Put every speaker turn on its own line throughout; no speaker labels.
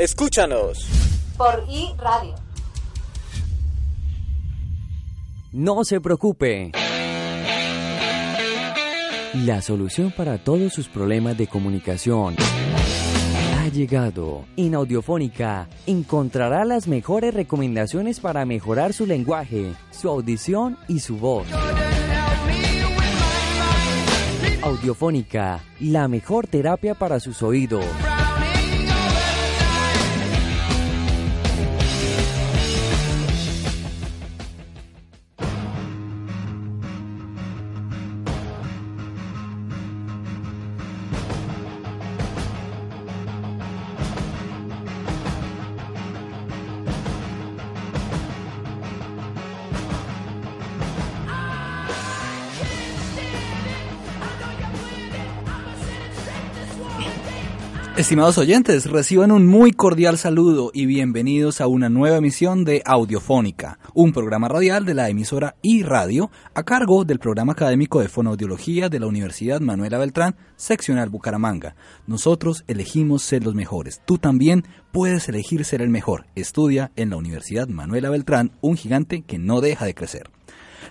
Escúchanos
por iRadio.
No se preocupe. La solución para todos sus problemas de comunicación ha llegado. En Audiofónica encontrará las mejores recomendaciones para mejorar su lenguaje, su audición y su voz. Audiofónica, la mejor terapia para sus oídos.
Estimados oyentes, reciban un muy cordial saludo y bienvenidos a una nueva emisión de Audiofónica, un programa radial de la emisora y radio a cargo del programa académico de fonoaudiología de la Universidad Manuela Beltrán, seccional Bucaramanga. Nosotros elegimos ser los mejores. Tú también puedes elegir ser el mejor. Estudia en la Universidad Manuela Beltrán, un gigante que no deja de crecer.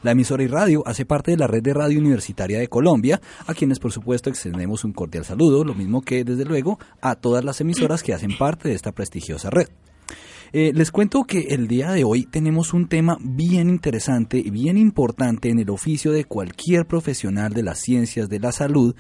La emisora y radio hace parte de la red de radio universitaria de Colombia, a quienes por supuesto extendemos un cordial saludo, lo mismo que desde luego a todas las emisoras que hacen parte de esta prestigiosa red. Eh, les cuento que el día de hoy tenemos un tema bien interesante y bien importante en el oficio de cualquier profesional de las ciencias de la salud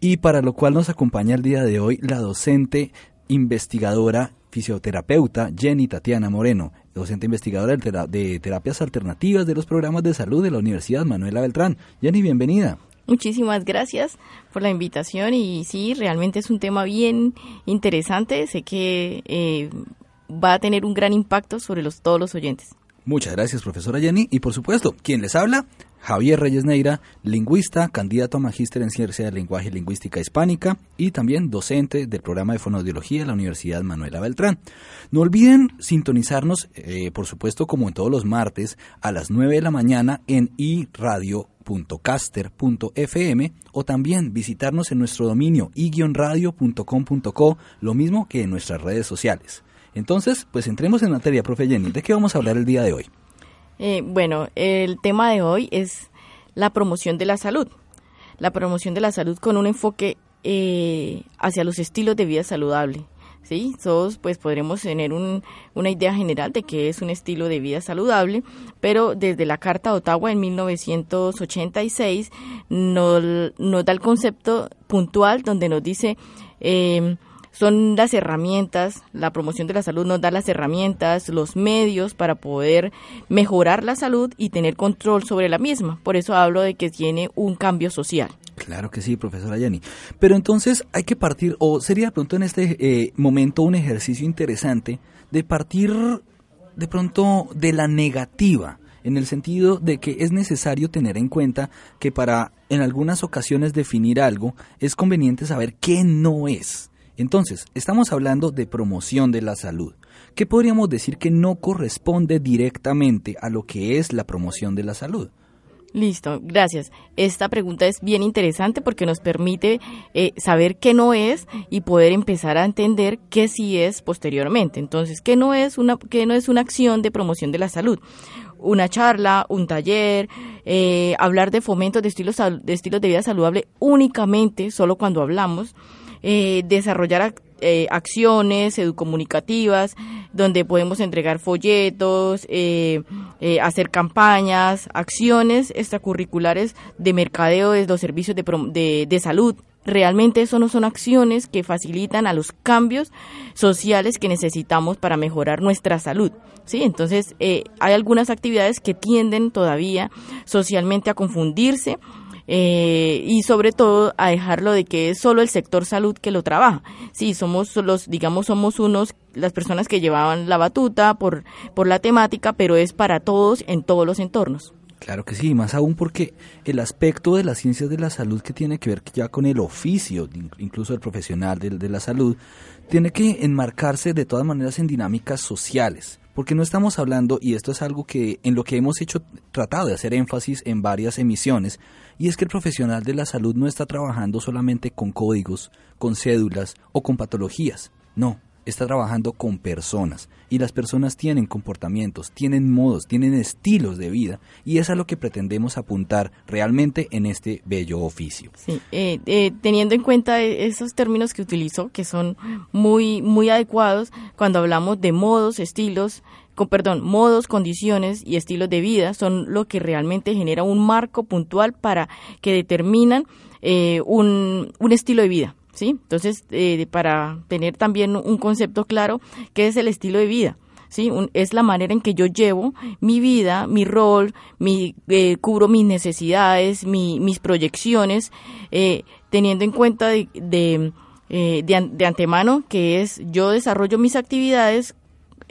y para lo cual nos acompaña el día de hoy la docente investigadora fisioterapeuta Jenny Tatiana Moreno, docente investigadora de terapias alternativas de los programas de salud de la Universidad Manuela Beltrán. Jenny, bienvenida.
Muchísimas gracias por la invitación y sí, realmente es un tema bien interesante. Sé que eh, va a tener un gran impacto sobre los, todos los oyentes.
Muchas gracias, profesora Jenny. Y por supuesto, ¿quién les habla? Javier Reyes Neira, lingüista, candidato a magíster en Ciencia del Lenguaje y Lingüística Hispánica y también docente del programa de Fonodiología de la Universidad Manuela Beltrán. No olviden sintonizarnos, eh, por supuesto, como en todos los martes, a las 9 de la mañana en iradio.caster.fm o también visitarnos en nuestro dominio i-radio.com.co, lo mismo que en nuestras redes sociales. Entonces, pues entremos en materia, profe Jenny. ¿De qué vamos a hablar el día de hoy?
Eh, bueno, el tema de hoy es la promoción de la salud. La promoción de la salud con un enfoque eh, hacia los estilos de vida saludable. ¿sí? Todos pues podremos tener una idea general de qué es un estilo de vida saludable, pero desde la Carta de Ottawa en 1986 nos, nos da el concepto puntual donde nos dice eh, son las herramientas, la promoción de la salud nos da las herramientas, los medios para poder mejorar la salud y tener control sobre la misma. Por eso hablo de que tiene un cambio social.
Claro que sí, profesora Jenny. Pero entonces hay que partir, o sería de pronto en este eh, momento un ejercicio interesante de partir de pronto de la negativa, en el sentido de que es necesario tener en cuenta que para en algunas ocasiones definir algo es conveniente saber qué no es. Entonces, estamos hablando de promoción de la salud. ¿Qué podríamos decir que no corresponde directamente a lo que es la promoción de la salud?
Listo, gracias. Esta pregunta es bien interesante porque nos permite eh, saber qué no es y poder empezar a entender qué sí es posteriormente. Entonces, ¿qué no es una, qué no es una acción de promoción de la salud? Una charla, un taller, eh, hablar de fomento de estilos, de estilos de vida saludable únicamente, solo cuando hablamos eh, desarrollar eh, acciones educomunicativas donde podemos entregar folletos, eh, hacer campañas, acciones extracurriculares de mercadeo de los servicios de, de, salud. Realmente eso no son acciones que facilitan a los cambios sociales que necesitamos para mejorar nuestra salud. ¿sí? Entonces, hay algunas actividades que tienden todavía socialmente a confundirse eh, y sobre todo a dejarlo de que es solo el sector salud que lo trabaja. Sí, somos los, digamos, somos unos, las personas que llevaban la batuta por, por la temática, pero es para todos en todos los entornos.
Claro que sí, más aún porque el aspecto de las ciencias de la salud que tiene que ver ya con el oficio, incluso el profesional de, de la salud, tiene que enmarcarse de todas maneras en dinámicas sociales porque no estamos hablando, y esto es algo que en lo que hemos hecho, tratado de hacer énfasis en varias emisiones, y es que el profesional de la salud no está trabajando solamente con códigos, con cédulas o con patologías. No, está trabajando con personas y las personas tienen comportamientos, tienen modos, tienen estilos de vida y es a lo que pretendemos apuntar realmente en este bello oficio.
Sí, eh, eh, teniendo en cuenta esos términos que utilizó, que son muy, muy adecuados cuando hablamos de modos, estilos, con, perdón, modos, condiciones y estilos de vida son lo que realmente genera un marco puntual para que determinan eh, un, un estilo de vida. ¿Sí? Entonces, eh, para tener también un concepto claro, ¿qué es el estilo de vida? ¿Sí? es la manera en que yo llevo mi vida, mi rol, mi, eh, cubro mis necesidades, mis proyecciones, eh, teniendo en cuenta de, de, de, antemano que es yo desarrollo mis actividades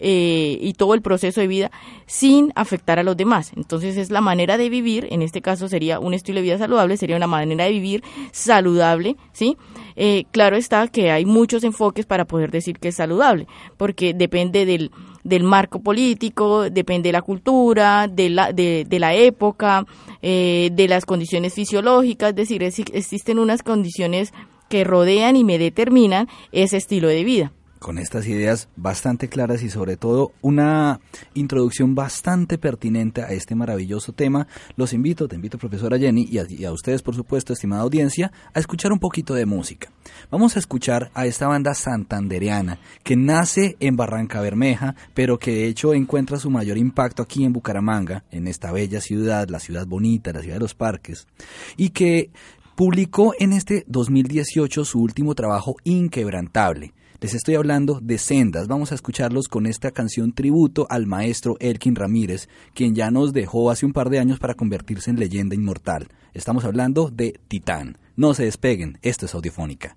eh, y todo el proceso de vida sin afectar a los demás. Entonces es la manera de vivir, en este caso sería un estilo de vida saludable, sería una manera de vivir saludable, ¿sí? Eh, claro está que hay muchos enfoques para poder decir que es saludable, porque depende del, del marco político, depende de la cultura, de la, de, la época, eh, de las condiciones fisiológicas, es decir, existen unas condiciones que rodean y me determinan ese estilo de vida
con estas ideas bastante claras y sobre todo una introducción bastante pertinente a este maravilloso tema, los invito, te invito profesora Jenny y a, y a, ustedes por supuesto, estimada audiencia, a escuchar un poquito de música. Vamos a escuchar a esta banda santandereana que nace en Barranca Bermeja, pero que de hecho encuentra su mayor impacto aquí en Bucaramanga, en esta bella ciudad, la ciudad bonita, la ciudad de los parques, y que publicó en este 2018 su último trabajo inquebrantable les estoy hablando de Sendas. Vamos a escucharlos con esta canción tributo al maestro Elkin Ramírez, quien ya nos dejó hace un par de años para convertirse en leyenda inmortal. Estamos hablando de Titán. No se despeguen, esto es Audiofónica.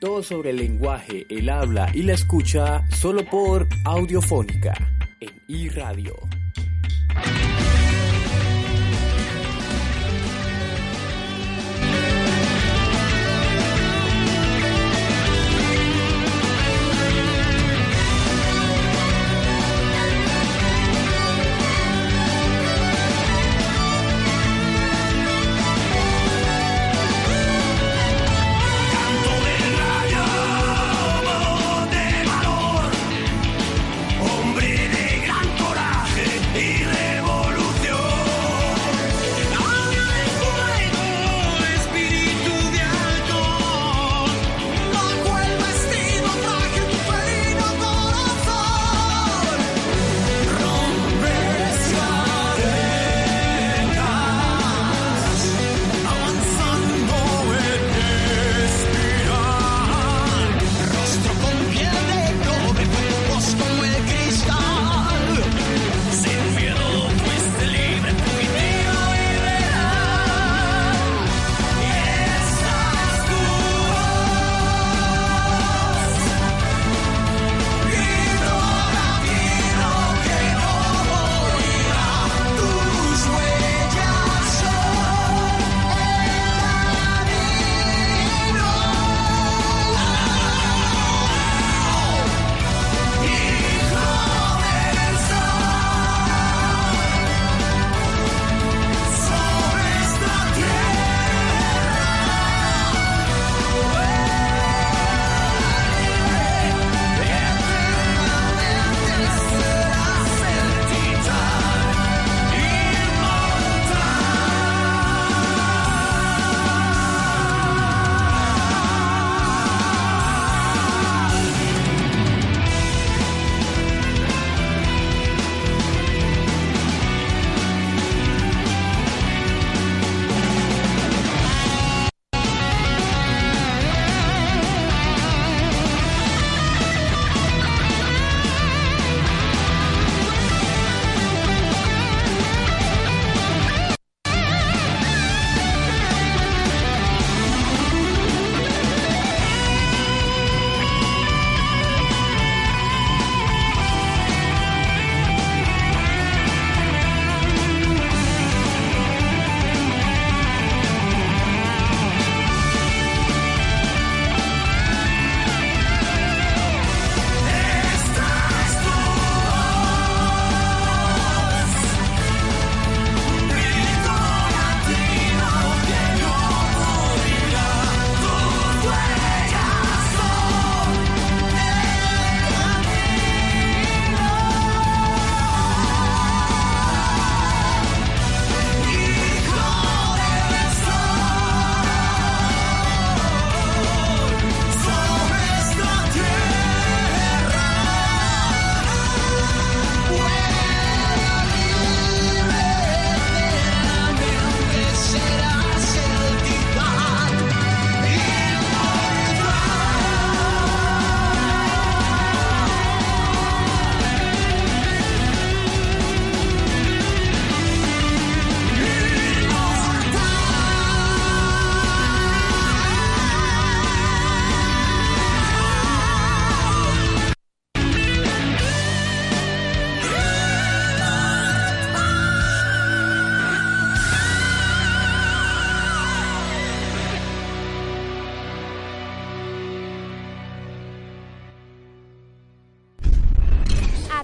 Todo sobre el lenguaje, el habla y la escucha solo por Audiofónica en iRadio.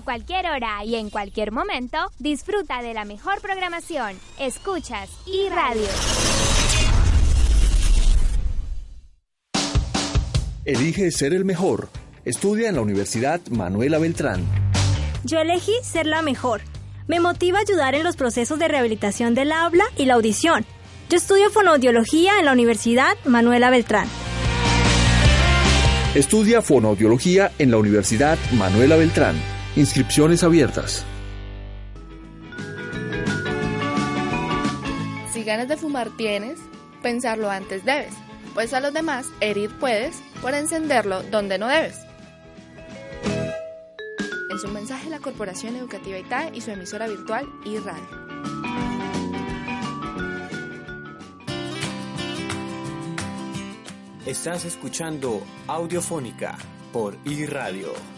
Cualquier hora y en cualquier momento, disfruta de la mejor programación. Escuchas y radio.
Elige ser el mejor. Estudia en la Universidad Manuela Beltrán.
Yo elegí ser la mejor. Me motiva ayudar en los procesos de rehabilitación del habla y la audición. Yo estudio fonoaudiología en la Universidad Manuela Beltrán.
Estudia fonoaudiología en la Universidad Manuela Beltrán. Inscripciones abiertas.
Si ganas de fumar tienes, pensarlo antes debes, pues a los demás herir puedes por encenderlo donde no debes. En su mensaje la Corporación Educativa ITAE y su emisora virtual iRadio.
Estás escuchando Audiofónica por iRadio.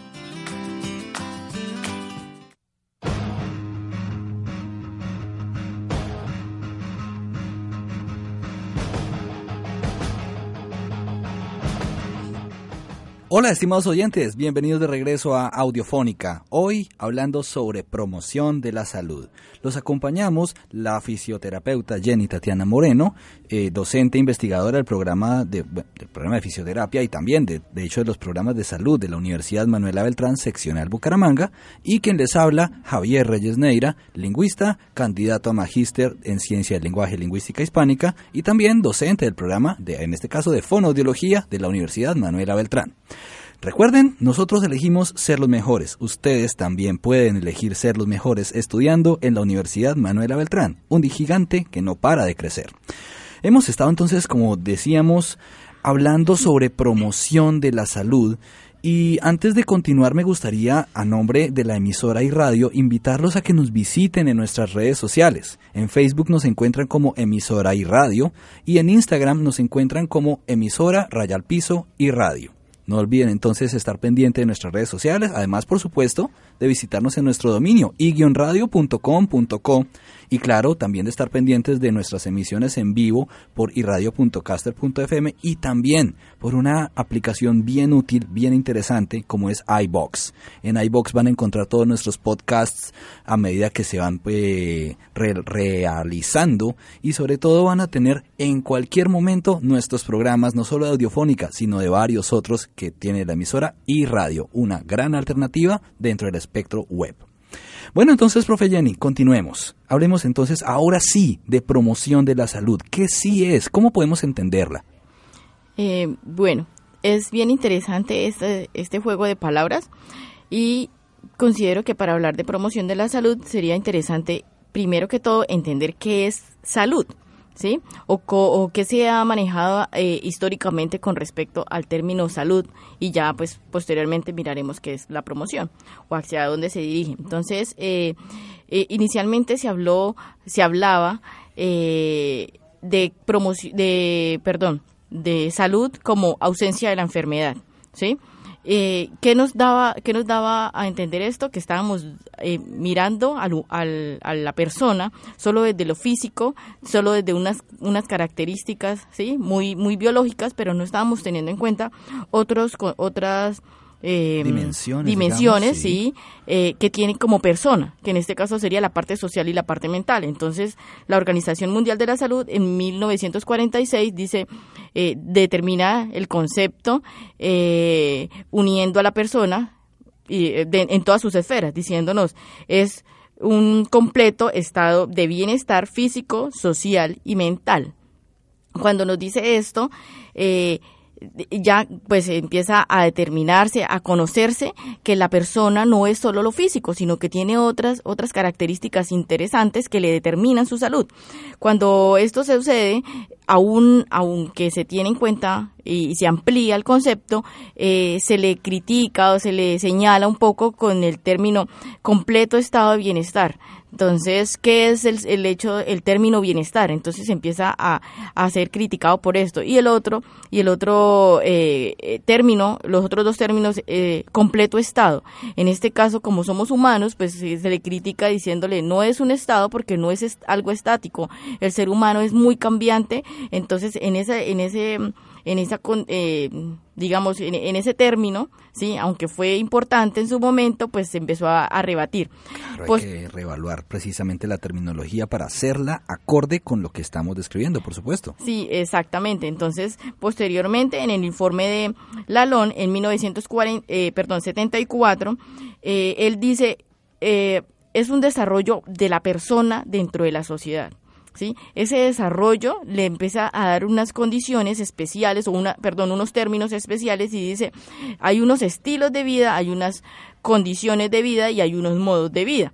Hola estimados oyentes, bienvenidos de regreso a Audiofónica. Hoy hablando sobre promoción de la salud. Los acompañamos la fisioterapeuta Jenny Tatiana Moreno, eh, docente investigadora del programa de, del programa de fisioterapia y también de, de hecho de los programas de salud de la Universidad Manuela Beltrán, seccional Bucaramanga, y quien les habla Javier Reyes Neira, lingüista, candidato a magíster en ciencia del lenguaje y lingüística hispánica y también docente del programa de, en este caso de fonoaudiología de la Universidad Manuela Beltrán. Recuerden, nosotros elegimos ser los mejores. Ustedes también pueden elegir ser los mejores estudiando en la Universidad Manuela Beltrán, un gigante que no para de crecer. Hemos estado entonces, como decíamos, hablando sobre promoción de la salud y antes de continuar me gustaría, a nombre de la emisora y radio, invitarlos a que nos visiten en nuestras redes sociales. En Facebook nos encuentran como emisora y radio y en Instagram nos encuentran como emisora Rayal Piso y radio. No olviden entonces estar pendiente de nuestras redes sociales, además por supuesto de visitarnos en nuestro dominio i-radio.com.co y claro, también de estar pendientes de nuestras emisiones en vivo por iradio.caster.fm y también por una aplicación bien útil, bien interesante como es iBox. En iBox van a encontrar todos nuestros podcasts a medida que se van eh, re realizando y sobre todo van a tener en cualquier momento nuestros programas no solo de audiofónica, sino de varios otros que tiene la emisora y radio, una gran alternativa dentro del web. Bueno, entonces, profe Jenny, continuemos. Hablemos entonces ahora sí de promoción de la salud. ¿Qué sí es? ¿Cómo podemos entenderla?
Eh, bueno, es bien interesante este, este juego de palabras y considero que para hablar de promoción de la salud sería interesante, primero que todo, entender qué es salud. ¿Sí? O, o que se ha manejado eh, históricamente con respecto al término salud y ya pues posteriormente miraremos qué es la promoción o hacia dónde se dirige. Entonces, eh, eh, inicialmente se habló, se hablaba de promoción, de, perdón, de salud como ausencia de la enfermedad, ¿sí? Eh, ¿qué, nos daba, ¿Qué nos daba a entender esto? Que estábamos eh, mirando al, a la persona solo desde lo físico, solo desde unas, unas características ¿sí? muy, muy biológicas, pero no estábamos teniendo en cuenta otros, otras
eh, dimensiones,
dimensiones sí, eh, que tiene como persona, que en este caso sería la parte social y la parte mental. Entonces, la Organización Mundial de la Salud en 1946 dice, eh, determina el concepto eh, uniendo a la persona y, en todas sus esferas, diciéndonos, es un completo estado de bienestar físico, social y mental. Cuando nos dice esto, eh, ya pues empieza a determinarse, a conocerse que la persona no es solo lo físico, sino que tiene otras otras características interesantes que le determinan su salud. Cuando esto sucede, aún aunque se tiene en cuenta y se amplía el concepto, eh, se le critica o se le señala un poco con el término completo estado de bienestar. Entonces, ¿qué es el, el hecho, el término bienestar? Entonces empieza a, a, ser criticado por esto. Y el otro, y el otro eh, eh, término, los otros dos términos, eh, completo estado. En este caso, como somos humanos, pues se le critica diciéndole no es un estado porque no es algo estático. El ser humano es muy cambiante. Entonces, en ese, en ese en esa, eh, digamos, en, ese término, sí, aunque fue importante en su momento, pues se empezó a, rebatir.
Claro,
pues,
hay que reevaluar precisamente la terminología para hacerla acorde con lo que estamos describiendo, por supuesto.
Sí, exactamente. Entonces, posteriormente, en el informe de Lalón, en 1940, eh, perdón, 74, eh, él dice, eh, es un desarrollo de la persona dentro de la sociedad. ¿Sí? Ese desarrollo le empieza a dar unas condiciones especiales o una, perdón, unos términos especiales y dice, hay unos estilos de vida, hay unas condiciones de vida y hay unos modos de vida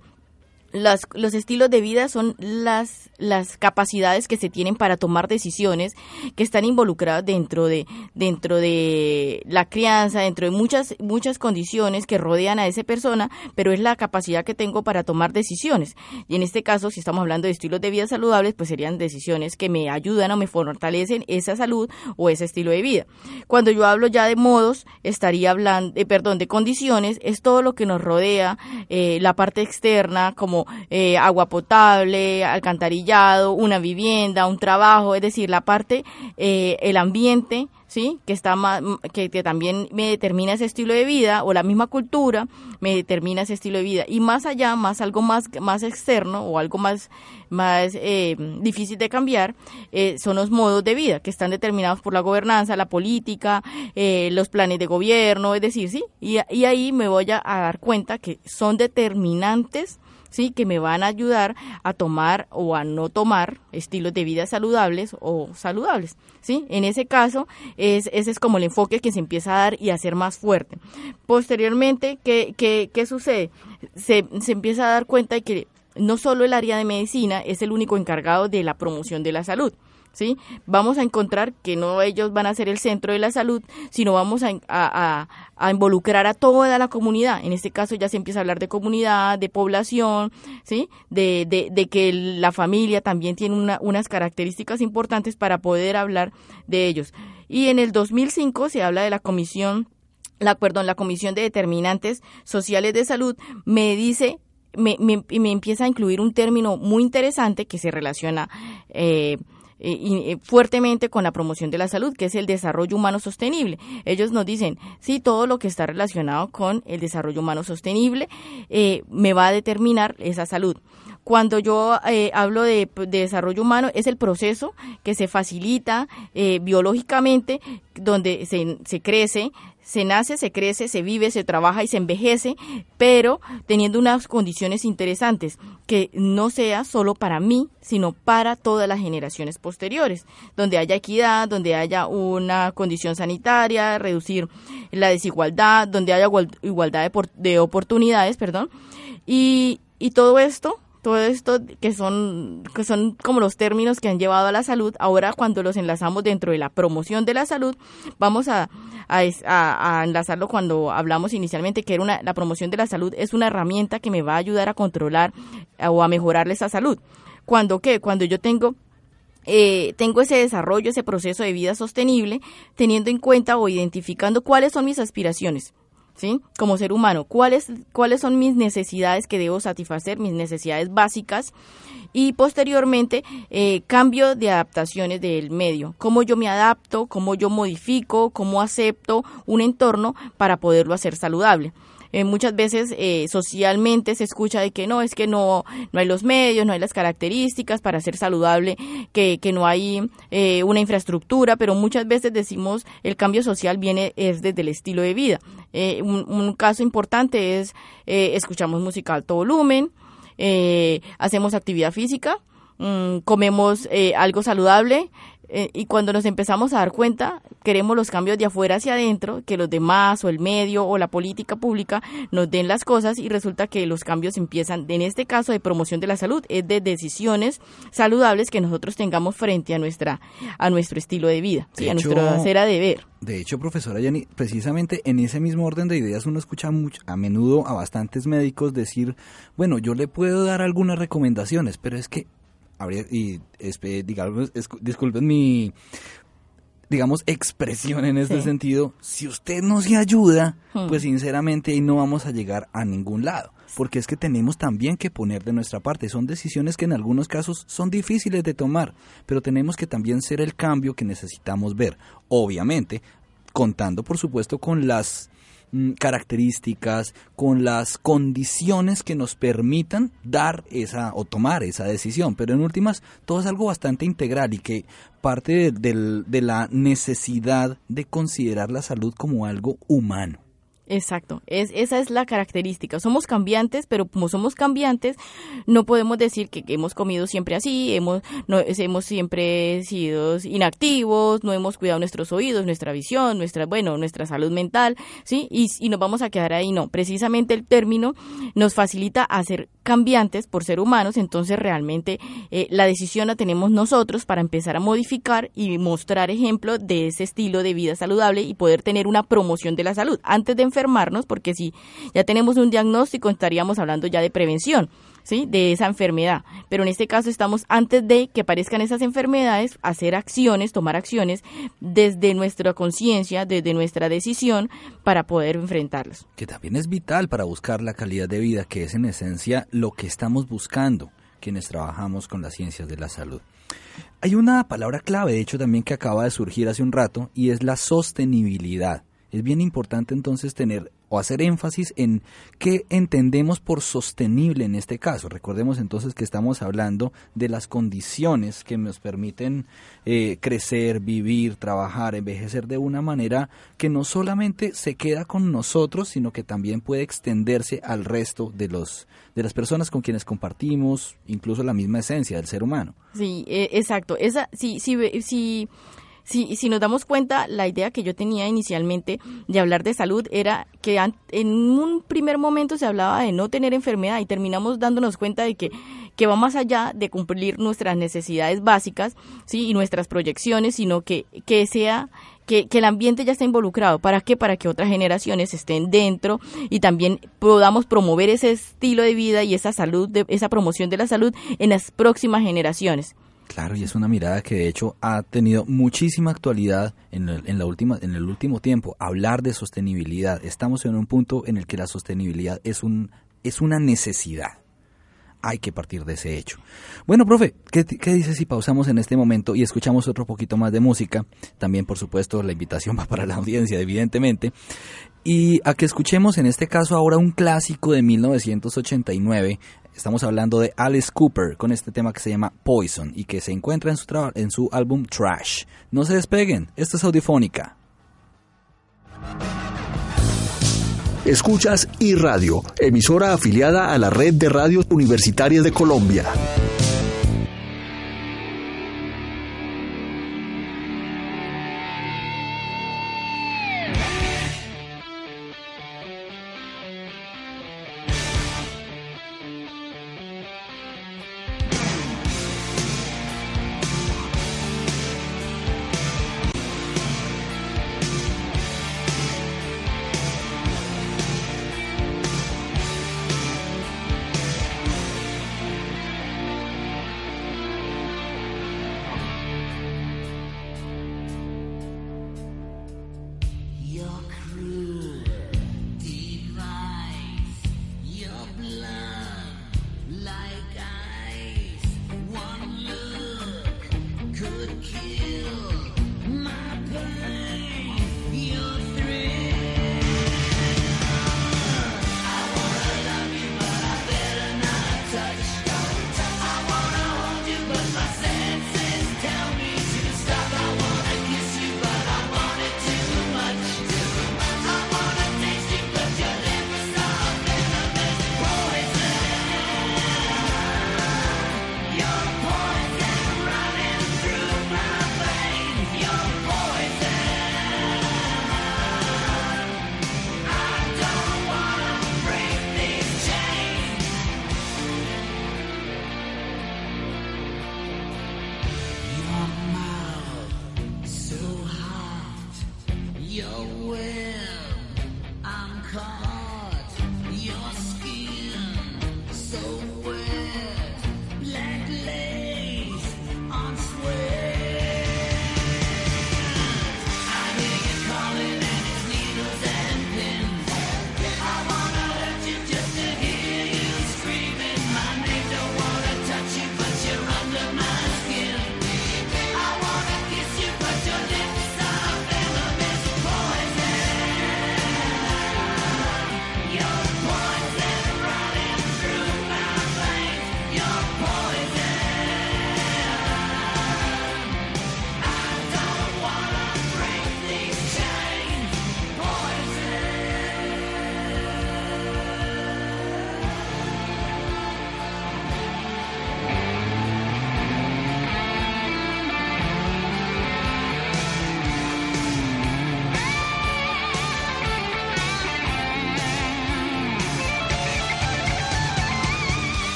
los estilos de vida son las, las capacidades que se tienen para tomar decisiones que están involucradas dentro de, dentro de la crianza, dentro de muchas, muchas condiciones que rodean a esa persona, pero es la capacidad que tengo para tomar decisiones. Y en este caso, si estamos hablando de estilos de vida saludables, pues serían decisiones que me ayudan o me fortalecen esa salud o ese estilo de vida. Cuando yo hablo ya de modos, estaría hablando, eh, perdón, de condiciones, es todo lo que nos rodea, eh, la parte externa, como eh, agua potable, alcantarillado, una vivienda, un trabajo, es decir, la parte, eh, el ambiente, ¿sí? Que está más, que, también me determina ese estilo de vida o la misma cultura me determina ese estilo de vida y más allá, más algo más más externo o algo más más eh, difícil de cambiar son los modos de vida que están determinados por la gobernanza, la política, los planes de gobierno, es decir, sí, y ahí me voy a dar cuenta que son determinantes ¿sí? que me van a ayudar a tomar o a no tomar estilos de vida saludables o saludables. ¿sí? En ese caso, es, ese es como el enfoque que se empieza a dar y a ser más fuerte. Posteriormente, ¿qué, qué, qué sucede? Se, se empieza a dar cuenta de que no solo el área de medicina es el único encargado de la promoción de la salud, ¿sí? Vamos a encontrar que no ellos van a ser el centro de la salud, sino vamos a, involucrar a toda la comunidad. En este caso ya se empieza a hablar de comunidad, de población, ¿sí? De, que la familia también tiene unas características importantes para poder hablar de ellos. Y en el 2005 se habla de la comisión la, perdón, la Comisión de Determinantes Sociales de Salud me dice me, me, me, empieza a incluir un término muy interesante que se relaciona eh, eh, eh, fuertemente con la promoción de la salud, que es el desarrollo humano sostenible. Ellos nos dicen, sí, todo lo que está relacionado con el desarrollo humano sostenible eh, me va a determinar esa salud. Cuando yo hablo de, desarrollo humano, es el proceso que se facilita biológicamente, donde se, se crece, se nace, se crece, se vive, se trabaja y se envejece, pero teniendo unas condiciones interesantes, que no sea solo para mí, sino para todas las generaciones posteriores, donde haya equidad, donde haya una condición sanitaria, reducir la desigualdad, donde haya igualdad de, de oportunidades, perdón, y todo esto todo esto que son, que son como los términos que han llevado a la salud, ahora cuando los enlazamos dentro de la promoción de la salud, vamos a, enlazarlo cuando hablamos inicialmente que era una, la promoción de la salud es una herramienta que me va a ayudar a controlar o a mejorar esa salud. Cuando qué? Cuando yo tengo eh, tengo ese desarrollo, ese proceso de vida sostenible, teniendo en cuenta o identificando cuáles son mis aspiraciones, ¿sí? Como ser humano, cuáles, cuáles son mis necesidades que debo satisfacer, mis necesidades básicas. Y posteriormente eh, cambio de adaptaciones del medio, cómo yo me adapto, cómo yo modifico, cómo acepto un entorno para poderlo hacer saludable. Eh, muchas veces eh, socialmente se escucha de que no, es que no, no hay los medios, no hay las características para ser saludable, que, que no hay eh, una infraestructura, pero muchas veces decimos el cambio social viene es desde el estilo de vida. Un, caso importante es escuchamos música a alto volumen, hacemos actividad física, mm, comemos algo saludable, eh, y cuando nos empezamos a dar cuenta, queremos los cambios de afuera hacia adentro, que los demás o el medio o la política pública nos den las cosas y resulta que los cambios empiezan, en este caso de promoción de la salud, es de decisiones saludables que nosotros tengamos frente a nuestra a nuestro estilo de vida, a nuestra acera de ver.
De hecho, profesora Yanni, precisamente en ese mismo orden de ideas uno escucha mucho, a menudo a bastantes médicos decir, bueno, yo le puedo dar algunas recomendaciones, pero es que habría, y digamos, disculpen mi digamos, expresión en este sentido, si usted no se ayuda,
Hmm.
pues sinceramente no vamos a llegar a ningún lado. Porque es que tenemos también que poner de nuestra parte. Son decisiones que en algunos casos son difíciles de tomar, pero tenemos que también ser el cambio que necesitamos ver. Obviamente, contando por supuesto con las características, con las condiciones que nos permitan dar esa o tomar esa decisión. Pero en últimas, todo es algo bastante integral y que parte de, de la necesidad de considerar la salud como algo humano.
Exacto, es, esa es la característica. Somos cambiantes, pero como somos cambiantes, no podemos decir que hemos comido siempre así, hemos, no, hemos siempre sido inactivos, no hemos cuidado nuestros oídos, nuestra visión, nuestra, bueno, nuestra salud mental, ¿sí? Y, nos vamos a quedar ahí, no. Precisamente el término nos facilita a ser cambiantes por ser humanos, entonces realmente eh, la decisión la tenemos nosotros para empezar a modificar y mostrar ejemplo de ese estilo de vida saludable y poder tener una promoción de la salud antes de enfermarnos, porque si ya tenemos un diagnóstico estaríamos hablando ya de prevención. ¿Sí? de esa enfermedad. Pero en este caso estamos antes de que aparezcan esas enfermedades, hacer acciones, tomar acciones desde nuestra conciencia, desde nuestra decisión para poder enfrentarlos.
que también es vital para buscar la calidad de vida, que es en esencia lo que estamos buscando quienes trabajamos con las ciencias de la salud. Hay una palabra clave, de hecho, también que acaba de surgir hace un rato, y es la sostenibilidad. Es bien importante entonces tener o hacer énfasis en qué entendemos por sostenible en este caso. Recordemos entonces que estamos hablando de las condiciones que nos permiten eh, crecer, vivir, trabajar, envejecer de una manera que no solamente se queda con nosotros, sino que también puede extenderse al resto de los de las personas con quienes compartimos, incluso la misma esencia del ser humano.
Sí, eh, exacto. Esa, sí, sí, sí, si nos damos cuenta, la idea que yo tenía inicialmente de hablar de salud era que en un primer momento se hablaba de no tener enfermedad y terminamos dándonos cuenta de que, que va más allá de cumplir nuestras necesidades básicas sí y nuestras proyecciones, sino que, que sea que, que el ambiente ya está involucrado. ¿Para qué? Para que otras generaciones estén dentro y también podamos promover ese estilo de vida y esa salud, de, esa promoción de la salud en las próximas generaciones.
Claro, y es una mirada que de hecho ha tenido muchísima actualidad en el, en la última, en el último tiempo. Hablar de sostenibilidad. Estamos en un punto en el que la sostenibilidad es, un, es una necesidad. Hay que partir de ese hecho. Bueno, profe, ¿qué, ¿qué dice si pausamos en este momento y escuchamos otro poquito más de música? También, por supuesto, la invitación va para la audiencia, evidentemente. Y a que escuchemos en este caso ahora un clásico de 1989. Estamos hablando de Alice Cooper con este tema que se llama Poison y que se encuentra en su, en su álbum Trash. No se despeguen, esto es Audiofónica.
Escuchas iRadio, emisora afiliada a la red de radios universitarias de Colombia.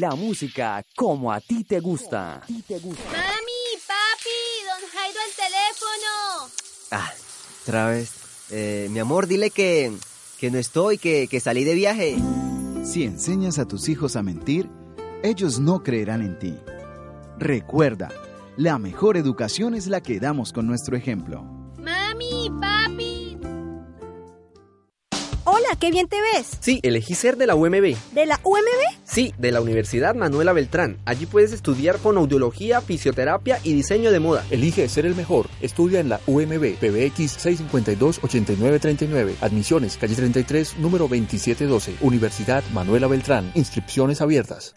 La música como a ti te gusta.
Mami, papi, don Jairo el teléfono.
Ah, otra vez. Eh, mi amor, dile que, que no estoy, que, que salí de viaje.
Si enseñas a tus hijos a mentir, ellos no creerán en ti. Recuerda, la mejor educación es la que damos con nuestro ejemplo.
Mami, papi.
Hola, qué bien te ves.
Sí, elegí ser de la UMB.
¿De la UMB?
Sí, de la Universidad Manuela Beltrán. Allí puedes estudiar fonoaudiología, fisioterapia y diseño de moda.
Elige ser el mejor. Estudia en la UMB, PBX 652-8939. Admisiones, calle 33, número 2712. Universidad Manuela Beltrán. Inscripciones abiertas.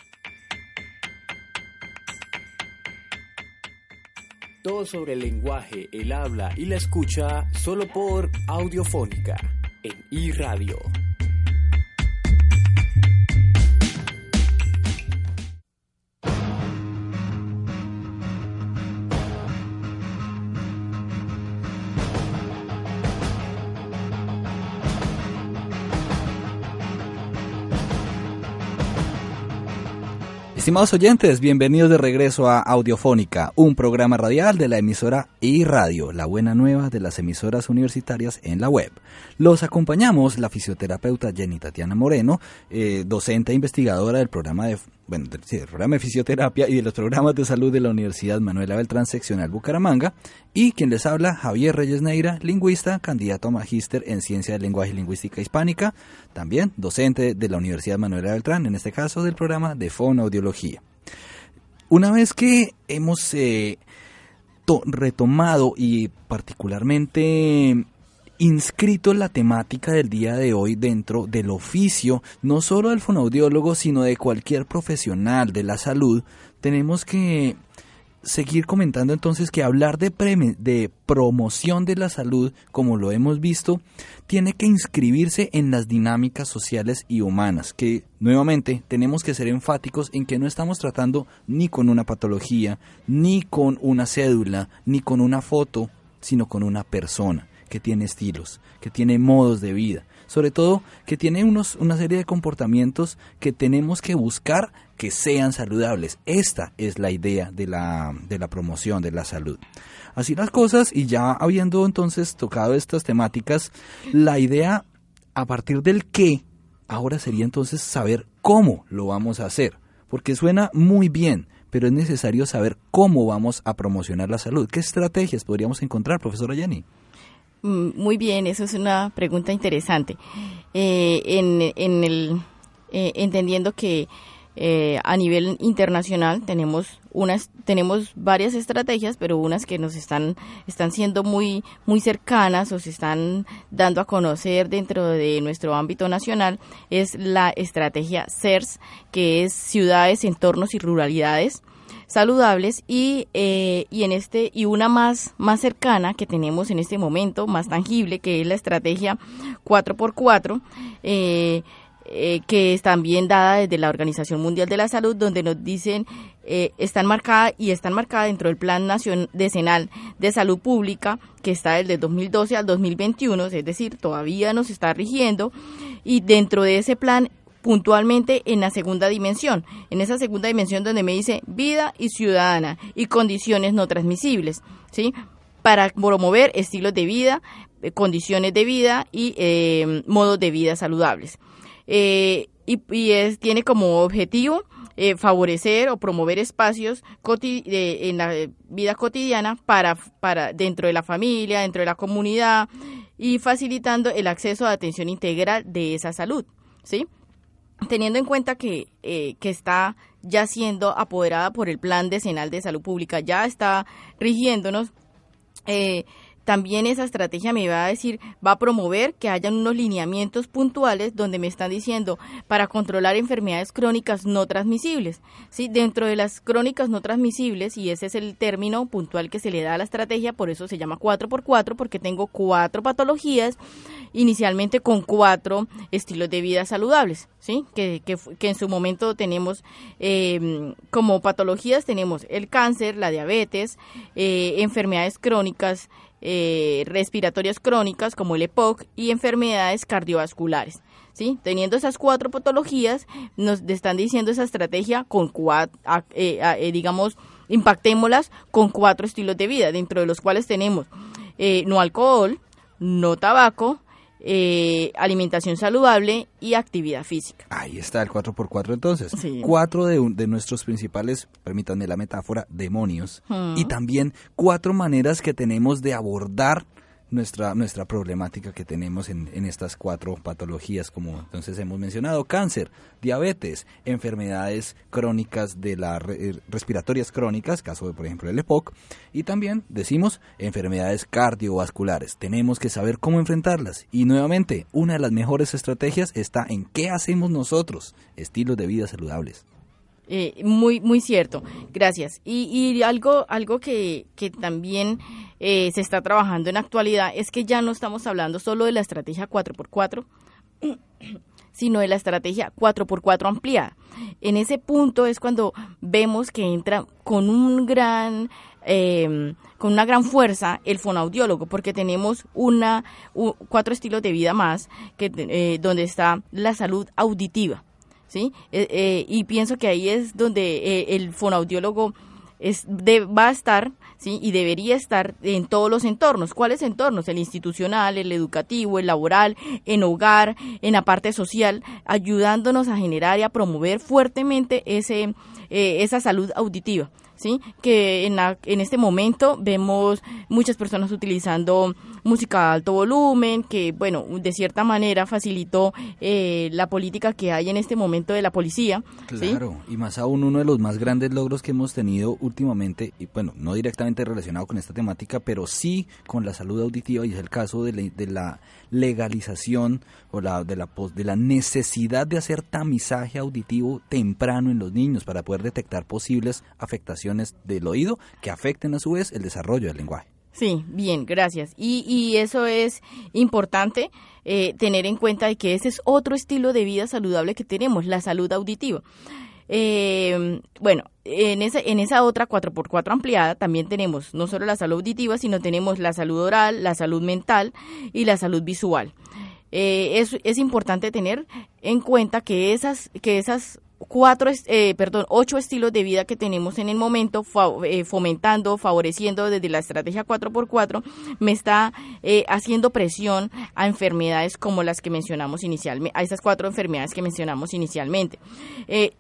Todo sobre el lenguaje, el habla y la escucha solo por Audiofónica en iRadio.
Estimados oyentes, bienvenidos de regreso a Audiofónica, un programa radial de la emisora y radio, la buena nueva de las emisoras universitarias en la web. Los acompañamos la fisioterapeuta Jenny Tatiana Moreno, eh, docente e investigadora del programa de bueno, del, programa de fisioterapia y de los programas de salud de la Universidad Manuela Beltrán Seccional Bucaramanga, y quien les habla, Javier Reyes Neira, lingüista, candidato a magíster en Ciencia del Lenguaje y Lingüística Hispánica, también docente de la Universidad Manuela Beltrán, en este caso del programa de Fonoaudiología. Una vez que hemos eh, retomado y particularmente inscrito la temática del día de hoy dentro del oficio, no solo del fonoaudiólogo, sino de cualquier profesional de la salud, tenemos que seguir comentando entonces que hablar de, de promoción de la salud, como lo hemos visto, tiene que inscribirse en las dinámicas sociales y humanas, que nuevamente tenemos que ser enfáticos en que no estamos tratando ni con una patología, ni con una cédula, ni con una foto, sino con una persona que tiene estilos, que tiene modos de vida, sobre todo que tiene unos, una serie de comportamientos que tenemos que buscar que sean saludables. Esta es la idea de la, de la promoción de la salud. Así las cosas, y ya habiendo entonces tocado estas temáticas, la idea a partir del qué, ahora sería entonces saber cómo lo vamos a hacer, porque suena muy bien, pero es necesario saber cómo vamos a promocionar la salud. ¿Qué estrategias podríamos encontrar, profesora Jenny?
Mm, muy bien, eso es una pregunta interesante. Eh, en, en, el, eh, entendiendo que eh, a nivel internacional tenemos unas tenemos varias estrategias pero unas que nos están están siendo muy muy cercanas o se están dando a conocer dentro de nuestro ámbito nacional es la estrategia CERS que es ciudades entornos y ruralidades saludables y, eh, y en este y una más más cercana que tenemos en este momento más tangible que es la estrategia 4x4 eh, eh, que es también dada desde la Organización Mundial de la Salud donde nos dicen están marcadas y están marcadas dentro del Plan Nacional Decenal de Salud Pública que está desde 2012 al 2021 es decir todavía nos está rigiendo y dentro de ese plan puntualmente en la segunda dimensión, en esa segunda dimensión donde me dice vida y ciudadana y condiciones no transmisibles, ¿sí? Para promover estilos de vida, eh, condiciones de vida y eh, modos de vida saludables. Eh, y, tiene como objetivo favorecer o promover espacios en la vida cotidiana para, para dentro de la familia, dentro de la comunidad y facilitando el acceso a atención integral de esa salud, ¿sí? Teniendo en cuenta que, eh, que está ya siendo apoderada por el Plan Decenal de Salud Pública, ya está rigiéndonos, eh, también esa estrategia me va a decir, va a promover que hayan unos lineamientos puntuales donde me están diciendo para controlar enfermedades crónicas no transmisibles. ¿sí? Dentro de las crónicas no transmisibles, y ese es el término puntual que se le da a la estrategia, por eso se llama 4x4, porque tengo cuatro patologías, inicialmente con cuatro estilos de vida saludables, ¿sí? que, que, que en su momento tenemos eh, como patologías, tenemos el cáncer, la diabetes, eh, enfermedades crónicas, eh, respiratorias crónicas como el EPOC y enfermedades cardiovasculares. ¿sí? Teniendo esas cuatro patologías, nos están diciendo esa estrategia con cuatro, eh, eh, digamos, impactémoslas con cuatro estilos de vida, dentro de los cuales tenemos eh, no alcohol, no tabaco, eh, alimentación saludable y actividad física.
Ahí está el 4x4 entonces. Cuatro de, de, nuestros principales, permítanme la metáfora, demonios. Y también cuatro maneras que tenemos de abordar nuestra, nuestra problemática que tenemos en, en, estas cuatro patologías, como entonces hemos mencionado, cáncer, diabetes, enfermedades crónicas de las eh, respiratorias crónicas, caso de por ejemplo el EPOC, y también decimos enfermedades cardiovasculares. Tenemos que saber cómo enfrentarlas. Y nuevamente, una de las mejores estrategias está en qué hacemos nosotros, estilos de vida saludables.
Eh, muy, muy cierto, gracias. Y, y algo, algo que, que también eh, se está trabajando en actualidad es que ya no estamos hablando solo de la estrategia 4x4, sino de la estrategia 4x4 ampliada. En ese punto es cuando vemos que entra con un gran eh, con una gran fuerza el fonoaudiólogo, porque tenemos una cuatro estilos de vida más que eh, donde está la salud auditiva ¿sí? Eh, eh, y pienso que ahí es donde eh, el fonoaudiólogo es, va a estar, ¿sí? Y debería estar en todos los entornos. ¿Cuáles entornos? El institucional, el educativo, el laboral, en hogar, en la parte social, ayudándonos a generar y a promover fuertemente ese, esa salud auditiva. ¿Sí? Que en, en este momento vemos muchas personas utilizando música a alto volumen, que, bueno, de cierta manera facilitó eh, la política que hay en este momento de la policía.
Claro, y más aún uno de los más grandes logros que hemos tenido últimamente, y bueno, no directamente relacionado con esta temática, pero sí con la salud auditiva, y es el caso de la, de la legalización o la, de, la, de la necesidad de hacer tamizaje auditivo temprano en los niños para poder detectar posibles afectaciones del oído que afecten a su vez el desarrollo del lenguaje.
Sí, bien, gracias. Y, y eso es importante eh, tener en cuenta de que ese es otro estilo de vida saludable que tenemos, la salud auditiva. Eh, bueno, en esa, en esa otra 4x4 ampliada también tenemos no solo la salud auditiva, sino tenemos la salud oral, la salud mental y la salud visual. Eh, es, es importante tener en cuenta que esas, que esas cuatro, eh, perdón, ocho estilos de vida que tenemos en el momento, eh, fomentando, favoreciendo desde la estrategia 4x4, me está eh, haciendo presión a enfermedades como las que mencionamos inicialmente, a esas cuatro enfermedades que mencionamos inicialmente.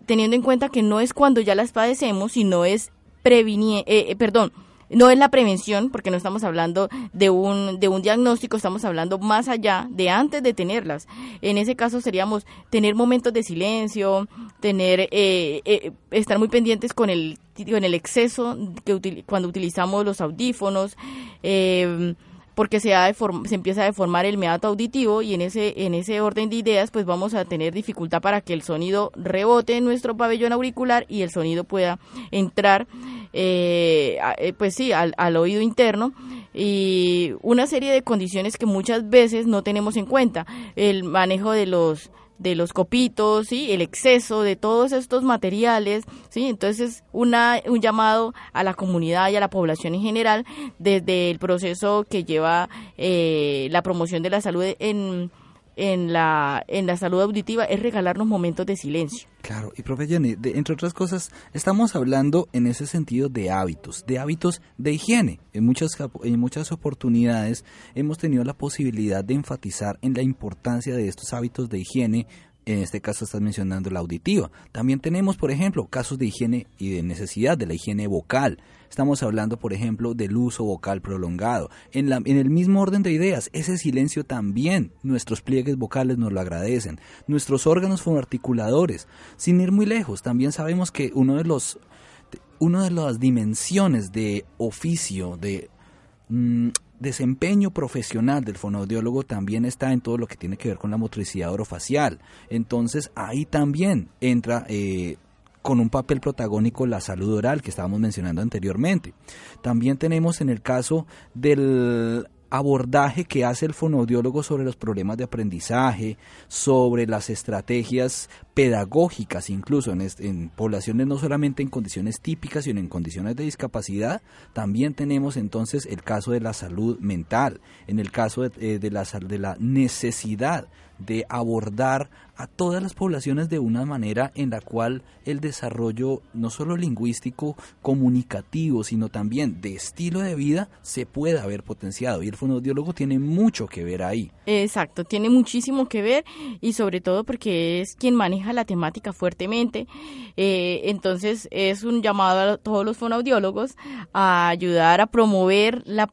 teniendo en cuenta que no es cuando ya las padecemos, sino es prevenir, perdón, no es la prevención, porque no estamos hablando de un, de un diagnóstico, estamos hablando más allá de antes de tenerlas. En ese caso seríamos tener momentos de silencio, tener, eh, eh, estar muy pendientes con el, con el exceso que cuando utilizamos los audífonos. Eh, porque se, se empieza a deformar el meato auditivo y en ese, en ese orden de ideas pues vamos a tener dificultad para que el sonido rebote en nuestro pabellón auricular y el sonido pueda entrar eh, eh, pues sí al, al oído interno. Y una serie de condiciones que muchas veces no tenemos en cuenta. El manejo de los de los copitos, ¿sí? el exceso de todos estos materiales, ¿sí? entonces una, un llamado a la comunidad y a la población en general desde el proceso que lleva eh, la promoción de la salud en en la, en la salud auditiva es regalarnos momentos de silencio.
Claro, y profe Jenny, entre otras cosas, estamos hablando en ese sentido de hábitos, de hábitos de higiene. En muchas, en muchas oportunidades hemos tenido la posibilidad de enfatizar en la importancia de estos hábitos de higiene en este caso estás mencionando la auditiva. También tenemos, por ejemplo, casos de higiene y de necesidad de la higiene vocal. Estamos hablando, por ejemplo, del uso vocal prolongado. En, la, en el mismo orden de ideas, ese silencio también, nuestros pliegues vocales nos lo agradecen. Nuestros órganos fonoarticuladores. Sin ir muy lejos, también sabemos que uno de los una de las dimensiones de oficio, de mm, desempeño profesional del fonoaudiólogo también está en todo lo que tiene que ver con la motricidad orofacial. Entonces ahí también entra eh, con un papel protagónico la salud oral que estábamos mencionando anteriormente. También tenemos en el caso del abordaje que hace el fonoaudiólogo sobre los problemas de aprendizaje, sobre las estrategias pedagógicas, incluso en, poblaciones no solamente en condiciones típicas, sino en condiciones de discapacidad. También tenemos entonces el caso de la salud mental, en el caso de, eh, la, de la necesidad de abordar a todas las poblaciones de una manera en la cual el desarrollo no solo lingüístico, comunicativo, sino también de estilo de vida se pueda haber potenciado. Y el fonoaudiólogo tiene mucho que ver ahí.
Exacto, tiene muchísimo que ver y sobre todo porque es quien maneja la temática fuertemente. Eh, entonces es un llamado a todos los fonoaudiólogos a ayudar a promover la,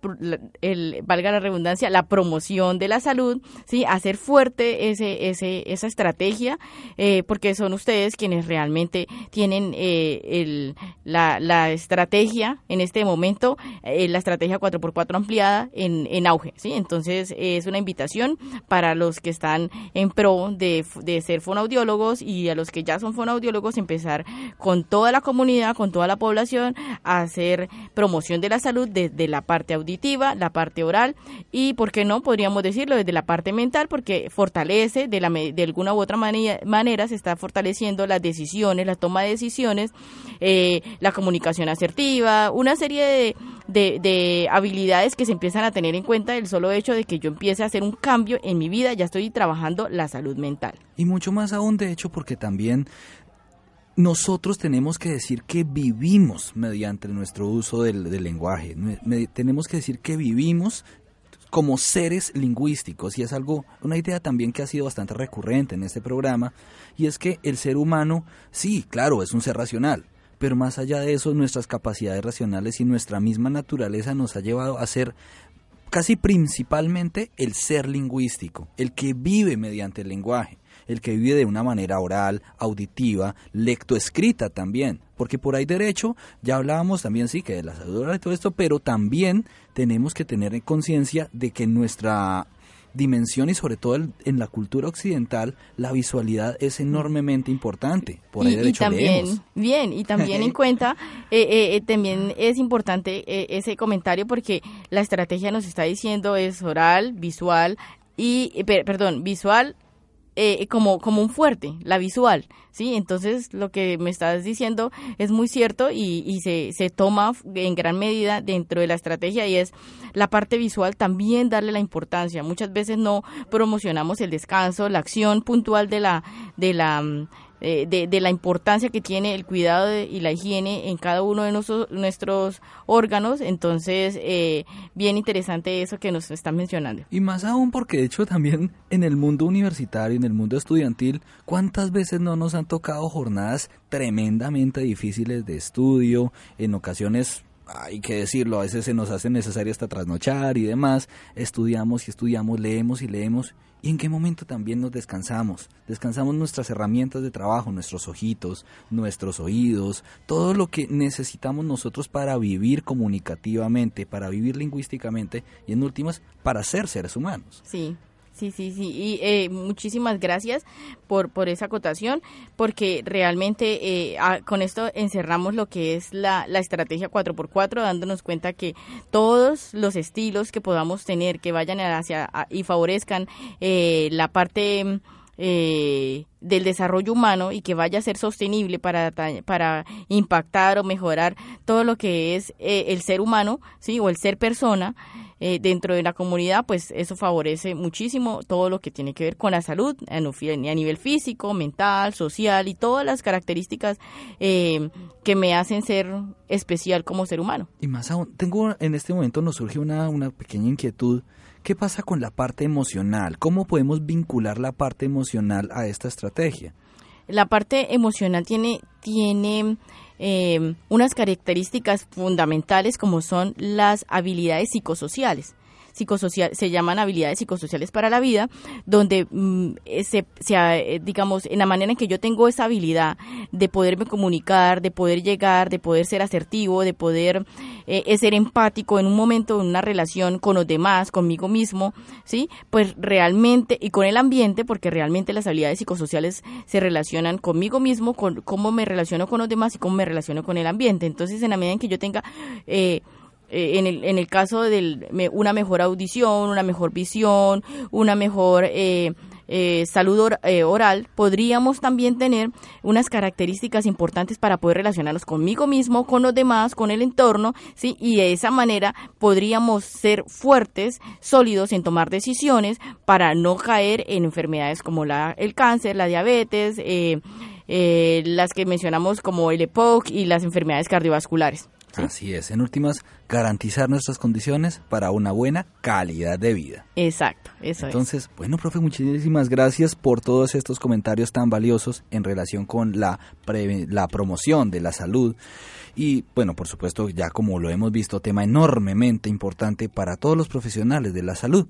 el, valga la redundancia, la promoción de la salud, sí, hacer fuerte ese, ese, esa estrategia estrategia, eh, porque son ustedes quienes realmente tienen eh, el, la, estrategia en este momento, eh, la estrategia 4x4 ampliada en, auge. ¿sí? Entonces es una invitación para los que están en pro de, de ser fonoaudiólogos y a los que ya son fonoaudiólogos empezar con toda la comunidad, con toda la población, a hacer promoción de la salud desde la parte auditiva, la parte oral y, ¿por qué no? Podríamos decirlo desde la parte mental porque fortalece de, la, de alguna u otra manera, se está fortaleciendo las decisiones, la toma de decisiones, eh, la comunicación asertiva, una serie de, de, habilidades que se empiezan a tener en cuenta el solo hecho de que yo empiece a hacer un cambio en mi vida, ya estoy trabajando la salud mental.
Y mucho más aún, de hecho, porque también nosotros tenemos que decir que vivimos mediante nuestro uso del, del lenguaje. tenemos que decir que vivimos como seres lingüísticos. Y es algo, una idea también que ha sido bastante recurrente en este programa y es que el ser humano, sí, claro, es un ser racional, pero más allá de eso nuestras capacidades racionales y nuestra misma naturaleza nos ha llevado a ser casi principalmente el ser lingüístico, el que vive mediante el lenguaje el que vive de una manera oral, auditiva, lectoescrita también, porque por ahí derecho ya hablábamos también sí que de la salud oral y todo esto, pero también tenemos que tener en conciencia de que nuestra dimensión y sobre todo en la cultura occidental la visualidad es enormemente importante. Por ahí derecho
también, bien, y también en cuenta, eh, eh, eh, también es importante ese comentario porque la estrategia nos está diciendo es oral, visual y, perdón, visual, eh, como, como un fuerte, la visual, ¿sí? Entonces, lo que me estás diciendo es muy cierto y, y se, se toma en gran medida dentro de la estrategia y es la parte visual también darle la importancia. Muchas veces no promocionamos el descanso, la acción puntual de la, de la mm, eh, de, la importancia que tiene el cuidado y la higiene en cada uno de nuestros órganos. Entonces, eh, bien interesante eso que nos están mencionando.
Y más aún porque, de hecho, también en el mundo universitario, en el mundo estudiantil, ¿cuántas veces no nos han tocado jornadas tremendamente difíciles de estudio, en ocasiones hay que decirlo, a veces se nos hace necesario hasta trasnochar y demás, estudiamos y estudiamos, leemos y leemos, y en qué momento también nos descansamos, descansamos nuestras herramientas de trabajo, nuestros ojitos, nuestros oídos, todo lo que necesitamos nosotros para vivir comunicativamente, para vivir lingüísticamente y en últimas para ser seres humanos.
Sí. Sí, sí, sí. Y eh, muchísimas gracias por, por esa acotación, porque realmente eh, con esto encerramos lo que es la, la estrategia 4x4, dándonos cuenta que todos los estilos que podamos tener, que vayan hacia y favorezcan eh, la parte... del desarrollo humano y que vaya a ser sostenible para, para impactar o mejorar todo lo que es el ser humano, ¿sí? O el ser persona, eh, dentro de la comunidad, pues eso favorece muchísimo todo lo que tiene que ver con la salud a nivel físico, mental, social y todas las características eh, que me hacen ser especial como ser humano.
Y más aún, tengo en este momento nos surge una, una pequeña inquietud. ¿Qué pasa con la parte emocional? ¿Cómo podemos vincular la parte emocional a esta estrategia?
La parte emocional tiene, tiene eh, unas características fundamentales como son las habilidades psicosociales psicosocial, se llaman habilidades psicosociales para la vida, donde mm, se, eh, digamos, en la manera en que yo tengo esa habilidad de poderme comunicar, de poder llegar, de poder ser asertivo, de poder eh, ser empático en un momento, en una relación con los demás, conmigo mismo, ¿sí? Pues realmente, y con el ambiente, porque realmente las habilidades psicosociales se relacionan conmigo mismo, con cómo me relaciono con los demás y cómo me relaciono con el ambiente. Entonces, en la medida en que yo tenga... Eh, eh, en, el, en el caso de una mejor audición, una mejor visión, una mejor eh, eh, salud eh, oral, podríamos también tener unas características importantes para poder relacionarnos conmigo mismo, con los demás, con el entorno, ¿sí? Y de esa manera podríamos ser fuertes, sólidos en tomar decisiones para no caer en enfermedades como la, el cáncer, la diabetes, eh, las que mencionamos como el EPOC y las enfermedades cardiovasculares.
Así es, en últimas, garantizar nuestras condiciones para una buena calidad de vida.
Exacto, eso
Entonces, bueno, profe, muchísimas gracias por todos estos comentarios tan valiosos en relación con la, la promoción de la salud. Y bueno, por supuesto, ya como lo hemos visto, tema enormemente importante para todos los profesionales de la salud.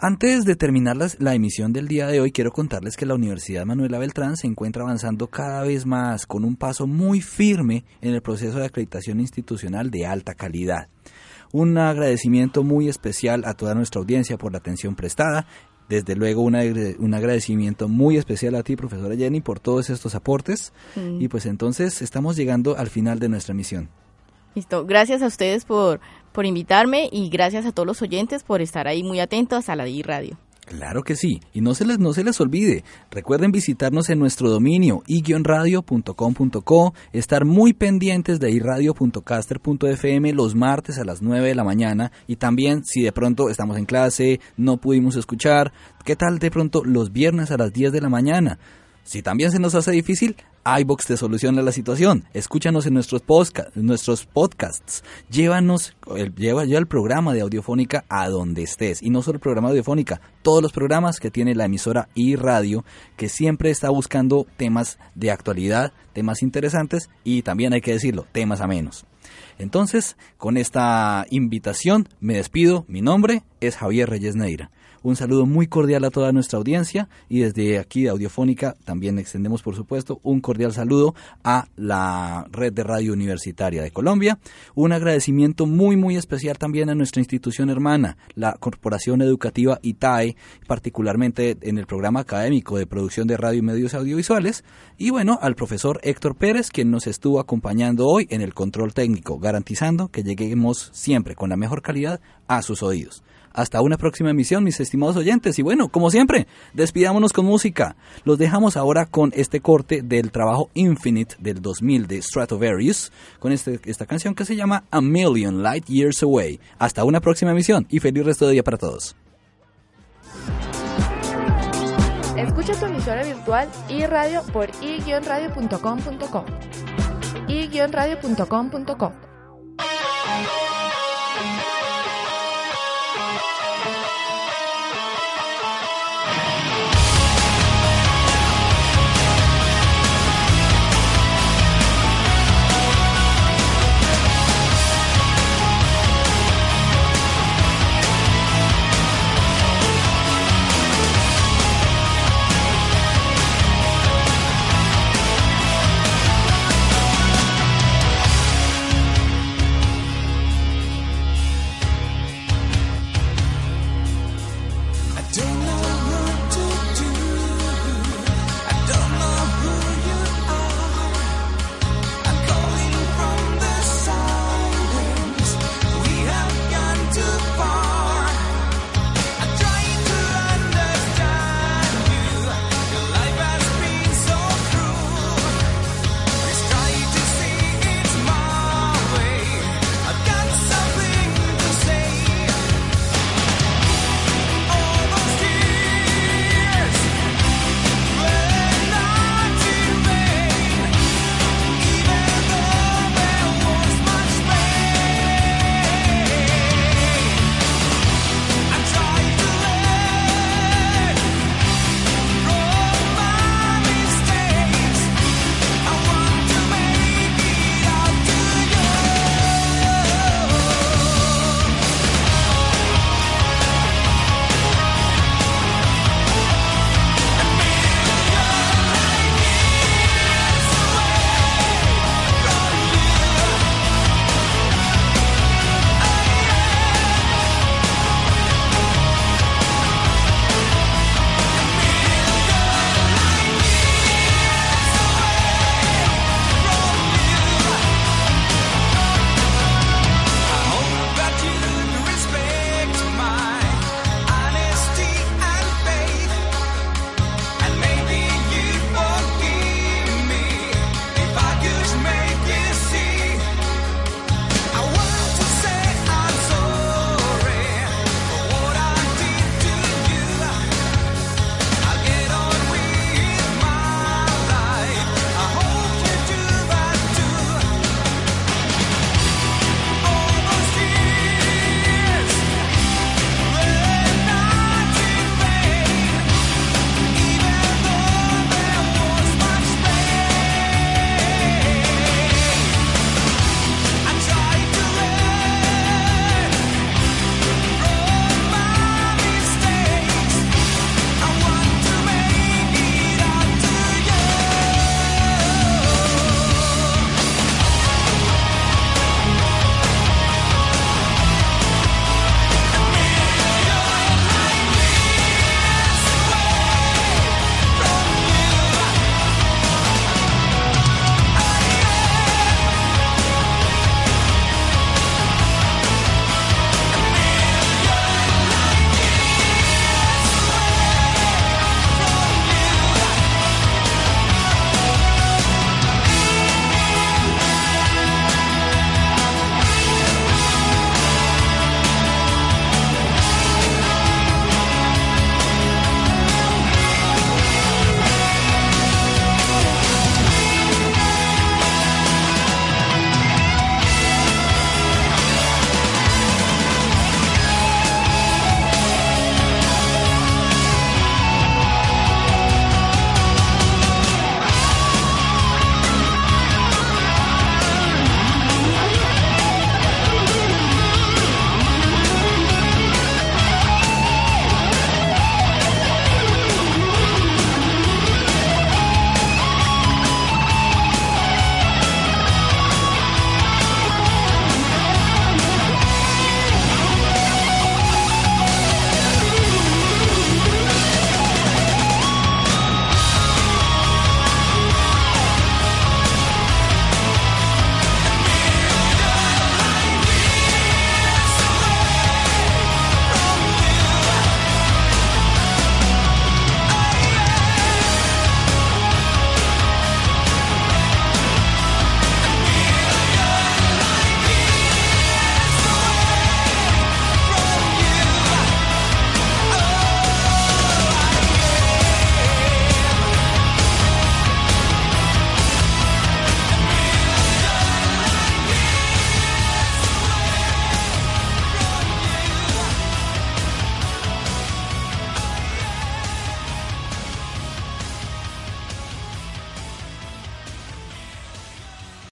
Antes de terminar la emisión del día de hoy, quiero contarles que la Universidad Manuela Beltrán se encuentra avanzando cada vez más con un paso muy firme en el proceso de acreditación institucional de alta calidad. Un agradecimiento muy especial a toda nuestra audiencia por la atención prestada. Desde luego un, agradecimiento muy especial a ti, profesora Jenny, por todos estos aportes. Y pues entonces estamos llegando al final de nuestra emisión.
Listo, gracias a ustedes por, por invitarme y gracias a todos los oyentes por estar ahí muy atentos a la DI Radio.
Claro que sí, y no se les, no se les olvide, recuerden visitarnos en nuestro dominio i-radio.com.co, estar muy pendientes de iradio.caster.fm los martes a las 9 de la mañana y también si de pronto estamos en clase, no pudimos escuchar, ¿qué tal de pronto los viernes a las 10 de la mañana? Si también se nos hace difícil, iBox te soluciona la situación. Escúchanos en nuestros, nuestros podcasts. Llévanos, lleva el programa de Audiofónica a donde estés. Y no solo el programa de Audiofónica, todos los programas que tiene la emisora y radio, que siempre está buscando temas de actualidad, temas interesantes y también hay que decirlo, temas a menos. Entonces, con esta invitación me despido. Mi nombre es Javier Reyes Neira. Un saludo muy cordial a toda nuestra audiencia y desde aquí de Audiofónica también extendemos, por supuesto, un cordial saludo a la Red de Radio Universitaria de Colombia. Un agradecimiento muy, muy especial también a nuestra institución hermana, la Corporación Educativa ITAE, particularmente en el programa académico de producción de radio y medios audiovisuales. Y bueno, al profesor Héctor Pérez, quien nos estuvo acompañando hoy en el control técnico, garantizando que lleguemos siempre con la mejor calidad a sus oídos. Hasta una próxima emisión, mis estimados oyentes. Y bueno, como siempre, despidámonos con música. Los dejamos ahora con este corte del trabajo Infinite del 2000 de Stratovarius, con este, esta canción que se llama A Million Light Years Away. Hasta una próxima emisión y feliz resto de día para todos.
Escucha tu emisora virtual y radio por i-radio.com.co